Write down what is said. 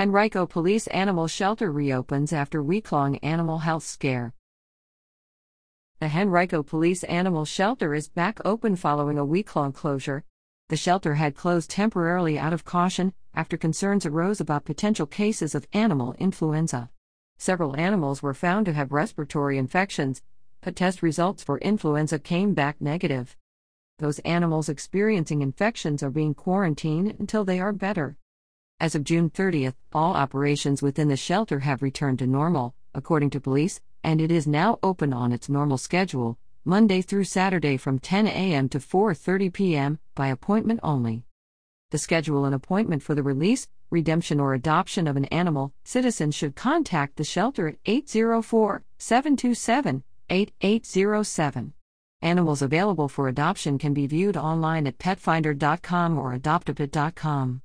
Henrico Police Animal Shelter reopens after week long animal health scare. The Henrico Police Animal Shelter is back open following a week long closure. The shelter had closed temporarily out of caution after concerns arose about potential cases of animal influenza. Several animals were found to have respiratory infections, but test results for influenza came back negative. Those animals experiencing infections are being quarantined until they are better. As of June 30th, all operations within the shelter have returned to normal, according to police, and it is now open on its normal schedule, Monday through Saturday from 10 a.m. to 4:30 p.m. by appointment only. To schedule an appointment for the release, redemption or adoption of an animal, citizens should contact the shelter at 804 727 8807. Animals available for adoption can be viewed online at petfinder.com or adoptapet.com.